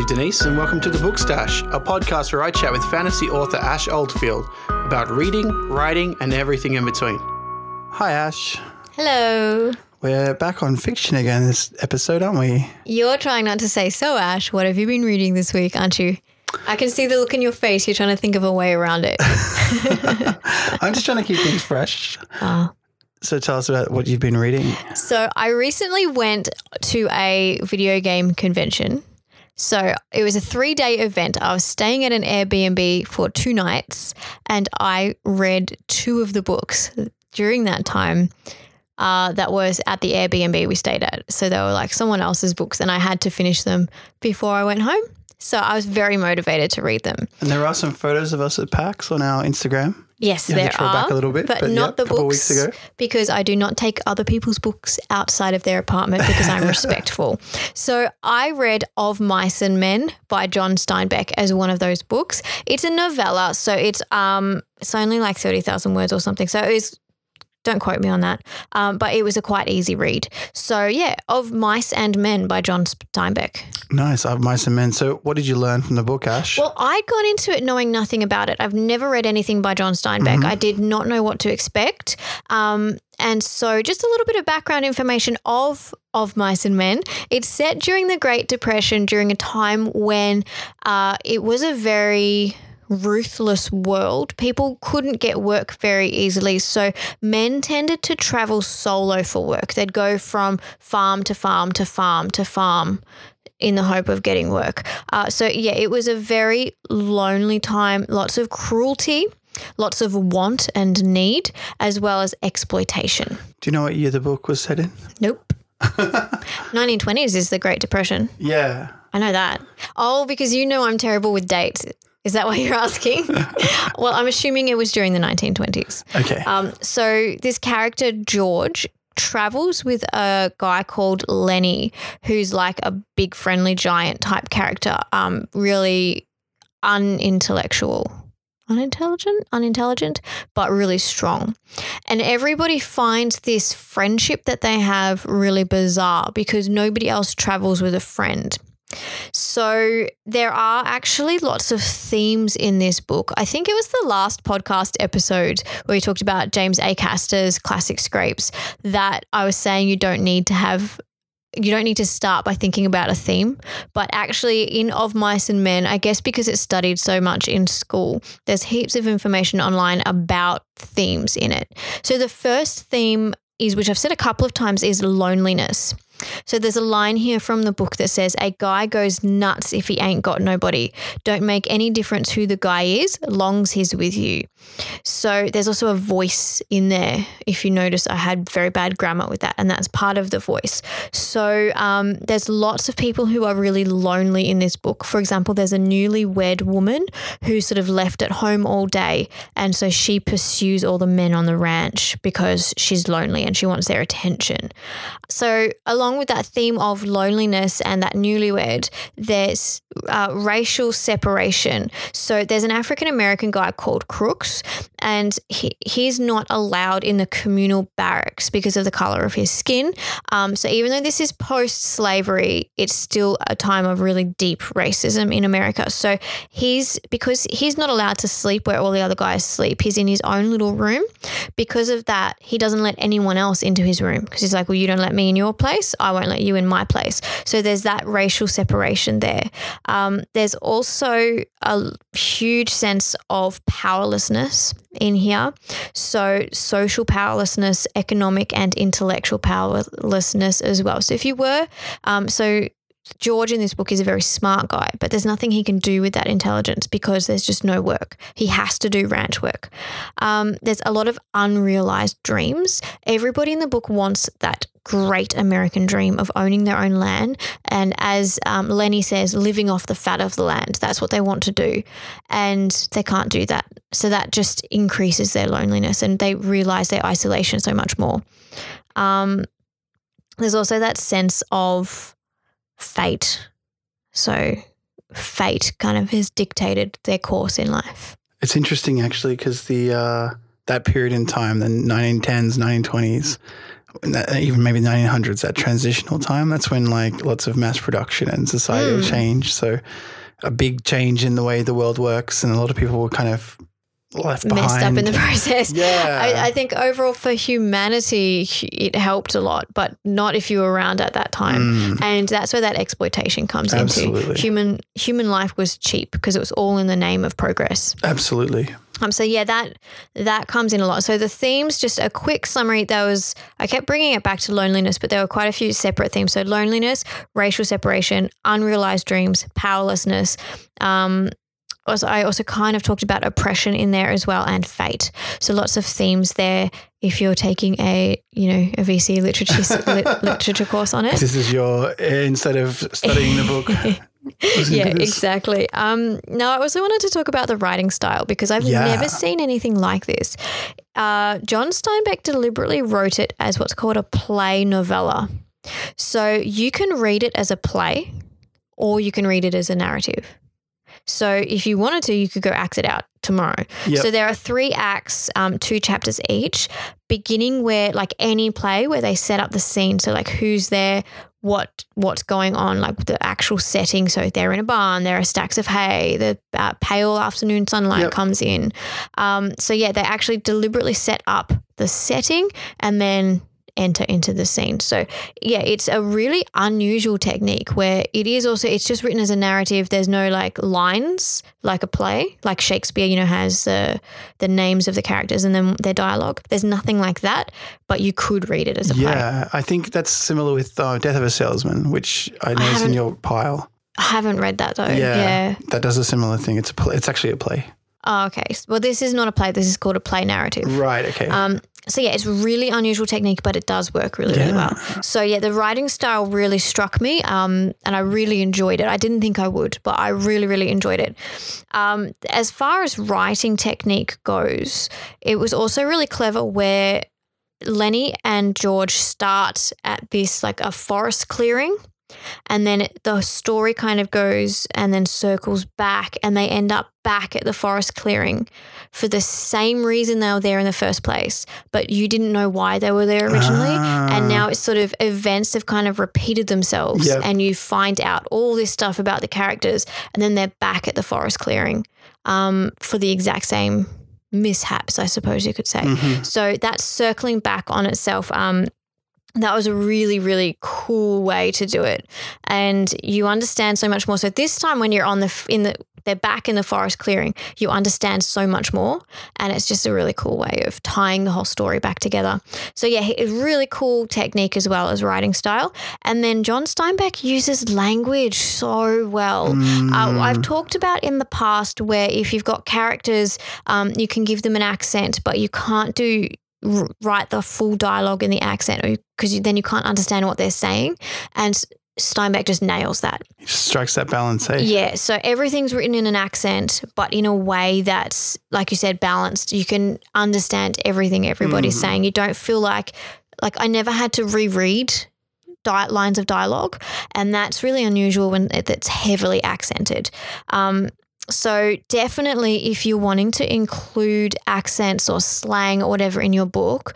I'm Steve Denise, and welcome to The Book Stash, a podcast where I chat with fantasy author Ash Oldfield about reading, writing, and everything in between. Hi, Ash. Hello. We're back on fiction again this episode, aren't we? You're trying not to say, so Ash, what have you been reading this week, aren't you? I can see the look in your face. You're trying to think of a way around it. I'm just trying to keep things fresh. Oh. So tell us about what you've been reading. So I recently went to a video game convention. So it was a three day event. I was staying at an Airbnb for two nights and I read two of the books during that time. Uh, that was at the Airbnb we stayed at. So they were like someone else's books, and I had to finish them before I went home. So I was very motivated to read them. And there are some photos of us at PAX on our Instagram. Yes, You there are, back a little bit, but, but not yeah, the a couple of books because I do not take other people's books outside of their apartment because I'm respectful. So I read Of Mice and Men by John Steinbeck as one of those books. It's a novella, so it's um it's only like thirty thousand words or something. So it's don't quote me on that. Um, but it was a quite easy read. So yeah, Of Mice and Men by John Steinbeck. Nice. Of Mice and Men. So what did you learn from the book, Ash? Well, I'd gone into it knowing nothing about it. I've never read anything by John Steinbeck. I did not know what to expect. Um, and so, just a little bit of background information of of Mice and Men. It's set during the Great Depression, during a time when uh, it was a very ruthless world. People couldn't get work very easily. So men tended to travel solo for work. They'd go from farm to farm to farm to farm in the hope of getting work. Uh, so, yeah, it was a very lonely time, lots of cruelty, lots of want and need, as well as exploitation. Do you know what year the book was set in? Nope. 1920s is the Great Depression. Yeah. I know that. Oh, because you know I'm terrible with dates. Is that why you're asking? well, I'm assuming it was during the 1920s. Okay. Um, so this character George travels with a guy called Lennie, who's like a big friendly giant type character. Um, really unintellectual. Unintelligent, unintelligent, but really strong. And everybody finds this friendship that they have really bizarre because nobody else travels with a friend. So there are actually lots of themes in this book. I think it was the last podcast episode where we talked about James Acaster's classic scrapes that I was saying you don't need to have you don't need to start by thinking about a theme, but actually in Of Mice and Men, I guess because it's studied so much in school, there's heaps of information online about themes in it. So the first theme is which I've said a couple of times is loneliness. So there's a line here from the book that says, A guy goes nuts if he ain't got nobody. Don't make any difference who the guy is, longs he's with you. So there's also a voice in there. If you notice, I had very bad grammar with that, and that's part of the voice. So um, there's lots of people who are really lonely in this book. For example, there's a newlywed woman who's sort of left at home all day, and so she pursues all the men on the ranch because she's lonely and she wants their attention. So along with that theme of loneliness and that newlywed, there's uh, racial separation. So there's an African American guy called Crooks, and he, he's not allowed in the communal barracks because of the color of his skin. Um, so even though this is post slavery, it's still a time of really deep racism in America. So he's because he's not allowed to sleep where all the other guys sleep. He's in his own little room. Because of that, he doesn't let anyone else into his room because he's like, well, you don't let me in your place, I won't let you in my place. So there's that racial separation there. Um, there's also a huge sense of powerlessness in here. So, social powerlessness, economic and intellectual powerlessness as well. So, if you were, um, so George in this book is a very smart guy, but there's nothing he can do with that intelligence because there's just no work. He has to do ranch work. Um, there's a lot of unrealized dreams. Everybody in the book wants that great American dream of owning their own land. And as um, Lennie says, living off the fat of the land. That's what they want to do. And they can't do that. So that just increases their loneliness and they realize their isolation so much more. Um, there's also that sense of fate. So fate kind of has dictated their course in life. It's interesting actually because the uh, that period in time, the 1910s, 1920s, that- even maybe 1900s, that transitional time. That's when like lots of mass production and societal Mm. change. So a big change in the way the world works, and a lot of people were kind of left behind. messed up in the process. Yeah. I, I think overall for humanity, it helped a lot, but not if you were around at that time. Mm, And that's where that exploitation comes Absolutely. into. Human human life was cheap because it was all in the name of progress. absolutely. Um, so yeah, that that comes in a lot. So the themes, just a quick summary. There was I kept bringing it back to loneliness, but there were quite a few separate themes. So loneliness, racial separation, unrealized dreams, powerlessness. Um, also, I also kind of talked about oppression in there as well, and fate. So lots of themes there. If you're taking a you know a VC literature lit, literature course on it, This is your instead of studying the book. yeah, exactly. Um, now, I also wanted to talk about the writing style because I've Yeah. never seen anything like this. Uh, John Steinbeck deliberately wrote it as what's called a play novella. So you can read it as a play or you can read it as a narrative. So if you wanted to, you could go act it out tomorrow. Yep. So there are three acts, um, two chapters each, beginning where like any play where they set up the scene. So like who's there, what what's going on, like the actual setting. So they're in a barn, there are stacks of hay, the uh, pale afternoon sunlight Yep. comes in. Um, so yeah, they actually deliberately set up the setting and then enter into the scene. So yeah, it's a really unusual technique where it is also it's just written as a narrative. There's no like lines like a play, like Shakespeare, you know, has the the names of the characters and then their dialogue. There's nothing like that, but you could read it as a play. Yeah, I think that's similar with uh, Death of a Salesman, which I noticed in haven't- your pile. I haven't read that though. Yeah, yeah. that does a similar thing. It's a play. It's actually a play. Oh, okay. Well, this is not a play. This is called a play narrative. Right. Okay. Um, so yeah, it's really unusual technique, but it does work really, really well. So yeah, the writing style really struck me, um, and I really enjoyed it. I didn't think I would, but I really, really enjoyed it. Um, as far as writing technique goes, it was also really clever where Lennie and George start at this like a forest clearing. And then the story kind of goes and then circles back, and they end up back at the forest clearing for the same reason they were there in the first place, but you didn't know why they were there originally. Ah. And now it's sort of events have kind of repeated themselves, Yep. and you find out all this stuff about the characters, and then they're back at the forest clearing um, for the exact same mishaps, I suppose you could say. Mhm. So that's circling back on itself. Um, that was a really, really cool way to do it, and you understand so much more. So this time, when you're on the in the they're back in the forest clearing, you understand so much more, and it's just a really cool way of tying the whole story back together. So yeah, it's really cool technique as well as writing style. And then John Steinbeck uses language so well. Mm. Uh, I've talked about in the past where if you've got characters, um, you can give them an accent, but you can't do write the full dialogue in the accent because then you can't understand what they're saying. And Steinbeck just nails that. Just strikes that balance. Eh? Yeah, so everything's written in an accent, but in a way that's, like you said, balanced. You can understand everything everybody's Mm. saying. You don't feel like, like I never had to reread di- lines of dialogue, and that's really unusual when it, it's heavily accented. Um, so definitely, if you're wanting to include accents or slang or whatever in your book.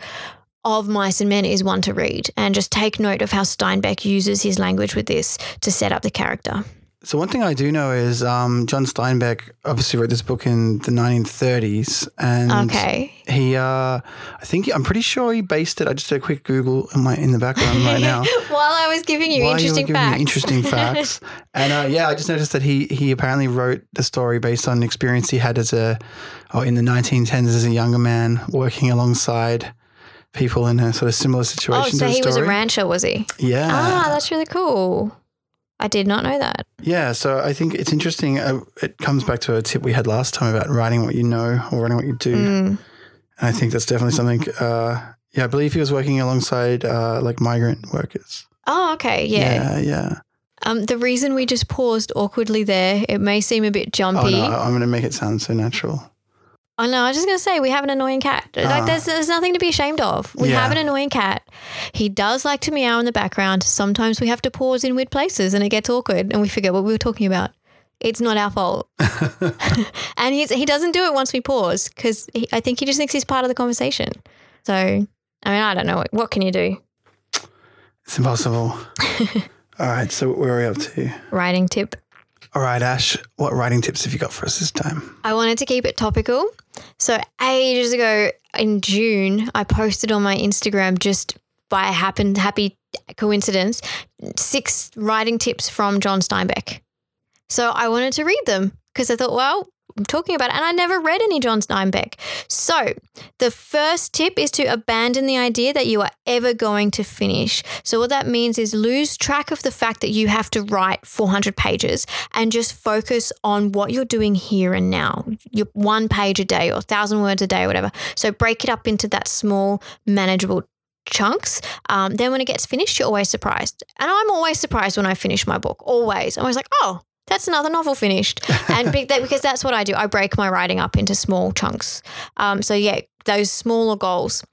Of Mice and Men is one to read, and just take note of how Steinbeck uses his language with this to set up the character. So one thing I do know is um, John Steinbeck obviously wrote this book in the 1930s, and Okay. he, uh, I think I'm pretty sure he based it. I just did a quick Google in my in the background right now. While I was giving you While you interesting giving me facts. interesting facts, and uh, yeah, I just noticed that he he apparently wrote the story based on an experience he had as a, oh, in the 1910s as a younger man working alongside people in a sort of similar situation. oh, so he was a rancher, was he? Yeah, Ah, that's really cool. I did not know that. Yeah, so I think it's interesting. Uh, it comes back to a tip we had last time about writing what you know or writing what you do. Mm. And I think that's definitely something. Uh, yeah, I believe he was working alongside uh, like migrant workers. Oh, okay. Yeah. yeah. yeah. Um, the reason we just paused awkwardly there, it may seem a bit Oh jumpy. no, I'm going to make it sound so natural. Oh no, I was just gonna say we have an annoying cat. Ah. Like there's there's nothing to be ashamed of. We Yeah. have an annoying cat. He does like to meow in the background. Sometimes we have to pause in weird places and it gets awkward and we forget what we were talking about. It's not our fault. and he's, he doesn't do it once we pause because I think he just thinks he's part of the conversation. So I mean, I don't know. What can you do? It's impossible. All right. So where are we up to? Writing tip. All right, Ash. What writing tips have you got for us this time? I wanted to keep it topical. So ages ago in June, I posted on my Instagram just by happen happy coincidence six writing tips from John Steinbeck. So I wanted to read them because I thought, well, I'm talking about and I never read any John Steinbeck. So, the first tip is to abandon the idea that you are ever going to finish. So, what that means is lose track of the fact that you have to write 400 pages and just focus on what you're doing here and now. Your one page a day or 1,000 words a day or whatever. So, break it up into that small, manageable chunks. Um, then when it gets finished, you're always surprised. And I'm always surprised when I finish my book, always. I'm always like, oh, that's another novel finished. And because that's what I do, I break my writing up into small chunks. Um, so, yeah, those smaller goals.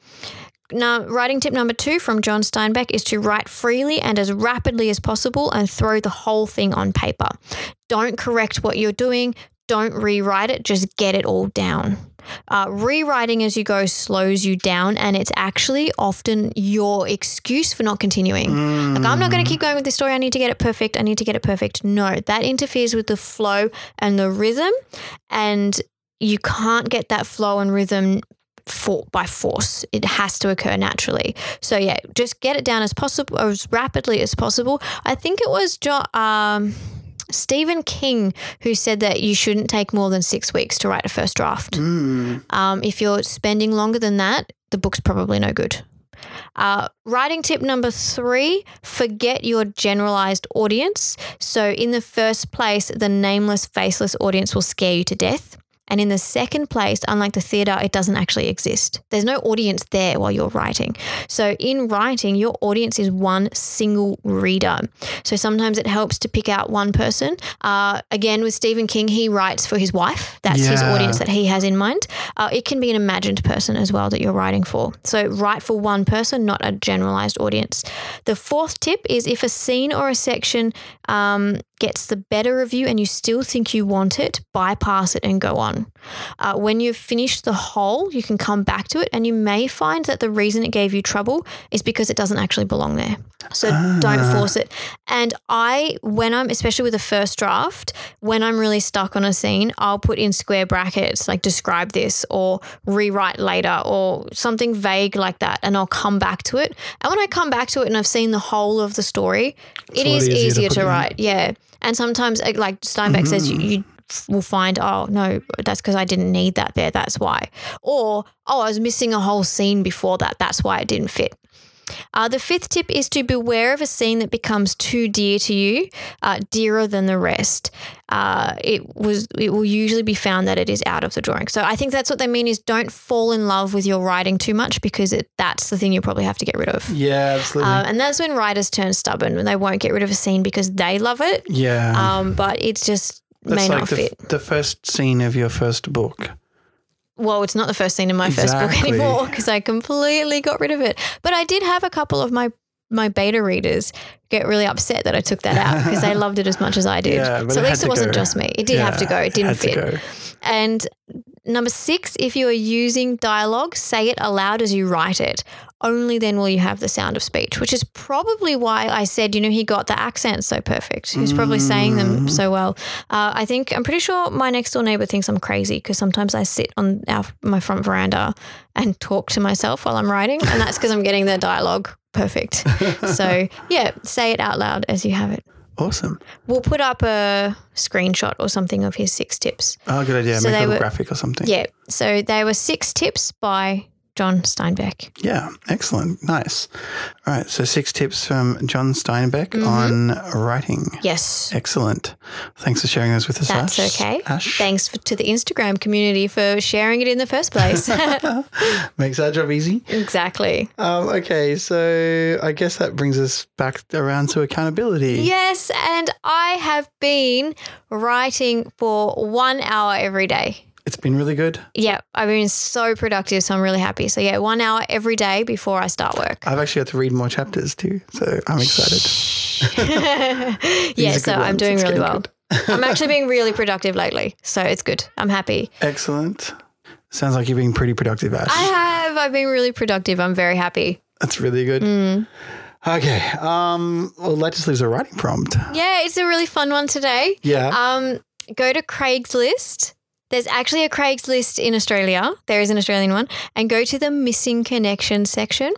Now, writing tip number two from John Steinbeck is to write freely and as rapidly as possible and throw the whole thing on paper. Don't correct what you're doing, don't rewrite it, just get it all down. Uh, rewriting as you go slows you down, and it's actually often your excuse for not continuing. Mm. Like, I'm not going to keep going with this story. I need to get it perfect. I need to get it perfect. No, that interferes with the flow and the rhythm, and you can't get that flow and rhythm for, by force. It has to occur naturally. So yeah, just get it down as possible, as rapidly as possible. I think it was John. Um, Stephen King, who said that you shouldn't take more than six weeks to write a first draft. Mm. Um, if you're spending longer than that, the book's probably no good. Uh, writing tip number three forget your generalized audience. So, in the first place, the nameless, faceless audience will scare you to death. And in the second place, unlike the theatre, it doesn't actually exist. There's no audience there while you're writing. So in writing, your audience is one single reader. So sometimes it helps to pick out one person. Uh, again, with Stephen King, he writes for his wife. That's yeah. his audience that he has in mind. Uh, it can be an imagined person as well that you're writing for. So write for one person, not a generalized audience. The fourth tip is if a scene or a section um, gets the better of you and you still think you want it, bypass it and go on. Uh, when you've finished the whole, you can come back to it and you may find that the reason it gave you trouble is because it doesn't actually belong there. So ah. don't force it. And I, when I'm, especially with the first draft, when I'm really stuck on a scene, I'll put in square brackets, like describe this or rewrite later or something vague like that. And I'll come back to it. And when I come back to it and I've seen the whole of the story, it's it is easier, easier to, to write. Yeah. And sometimes, like Steinbeck mm-hmm. says, you, you will find, oh, no, that's because I didn't need that there. That's why. Or, oh, I was missing a whole scene before that. That's why it didn't fit. Uh, the fifth tip is to beware of a scene that becomes too dear to you, uh, dearer than the rest. Uh, it was it will usually be found that it is out of the drawing. So I think that's what they mean is don't fall in love with your writing too much because it, that's the thing you probably have to get rid of. Yeah, absolutely. Um, and that's when writers turn stubborn when they won't get rid of a scene because they love it. Yeah. Um, but it's just that's may like not the, fit. The first scene of your first book well, it's not the first scene in my exactly. first book anymore because I completely got rid of it. But I did have a couple of my my beta readers get really upset that I took that out because they loved it as much as I did. Yeah, so at least it wasn't go. just me. It did yeah, have to go. It didn't fit. And number six, if you are using dialogue, say it aloud as you write it only then will you have the sound of speech, which is probably why I said, you know, he got the accents so perfect. He was probably saying them so well. Uh, I think, I'm pretty sure my next door neighbor thinks I'm crazy because sometimes I sit on our, my front veranda and talk to myself while I'm writing. And that's because I'm getting the dialogue perfect. so, yeah, say it out loud as you have it. Awesome. We'll put up a screenshot or something of his six tips. Oh, good idea. So Make a were, graphic or something. Yeah. So they were six tips by John Steinbeck. Yeah, excellent. Nice. All right. So, six tips from John Steinbeck mm-hmm. on writing. Yes. Excellent. Thanks for sharing those with us. That's Ash. okay. Ash. Thanks for, to the Instagram community for sharing it in the first place. Makes our job easy. Exactly. Um, okay. So, I guess that brings us back around to accountability. Yes. And I have been writing for one hour every day. It's been really good. Yeah, I've been so productive, so I'm really happy. So yeah, one hour every day before I start work. I've actually had to read more chapters too, so I'm excited. yeah, so I'm doing it's really well. I'm actually being really productive lately, so it's good. I'm happy. Excellent. Sounds like you're being pretty productive, Ash. I have. I've been really productive. I'm very happy. That's really good. Mm. Okay. Um. Well, that just leaves a writing prompt. Yeah, it's a really fun one today. Yeah. Um, go to Craigslist. There's actually a Craigslist in Australia. There is an Australian one. And go to the missing connection section.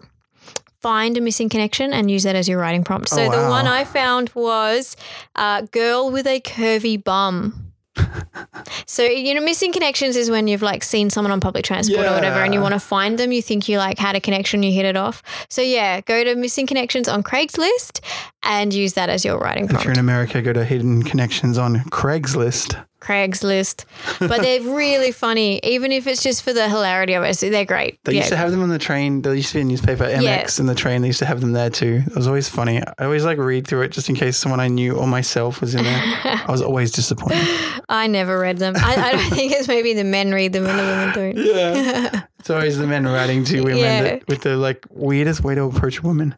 Find a missing connection and use that as your writing prompt. So Oh, the one I found was uh, girl with a curvy bum. so you know, missing connections is when you've like seen someone on public transport or whatever, and you want to find them. You think you like had a connection, you hit it off. So yeah, go to missing connections on Craigslist and use that as your writing prompt. if you're in America, go to Hidden Connections on Craigslist. Craigslist. But they're really funny, even if it's just for the hilarity of it. So they're great. They yeah. used to have them on the train. There used to be a newspaper, MX, Yeah. in the train. They used to have them there too. It was always funny. I always like read through it just in case someone I knew or myself was in there. I was always disappointed. I never read them. I, I don't think it's maybe the men read them and the women don't. Yeah. It's always the men writing to women Yeah. that, with the like weirdest way to approach women.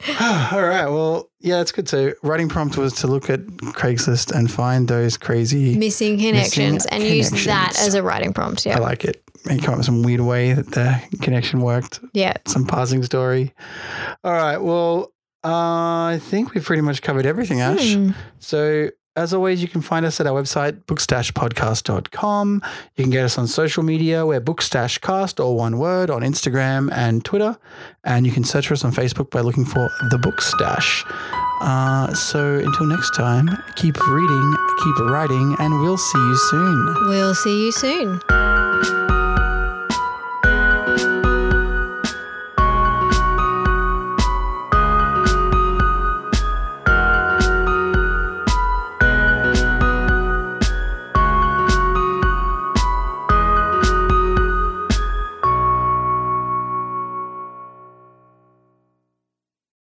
All right. Well, yeah, that's good. So, writing prompt was to look at Craigslist and find those crazy. Missing connections and use that as a writing prompt. Yeah, I like it. Maybe come up with some weird way that the connection worked. Yeah. Some passing story. All right. Well, uh, I think we've pretty much covered everything, Ash. Hmm. So, as always, you can find us at our website, bookstashpodcast.com. You can get us on social media. We're Bookstashcast, all one word, on Instagram and Twitter. And you can search for us on Facebook by looking for The Bookstash. Uh, so, until next time, keep reading, keep writing, and we'll see you soon. We'll see you soon.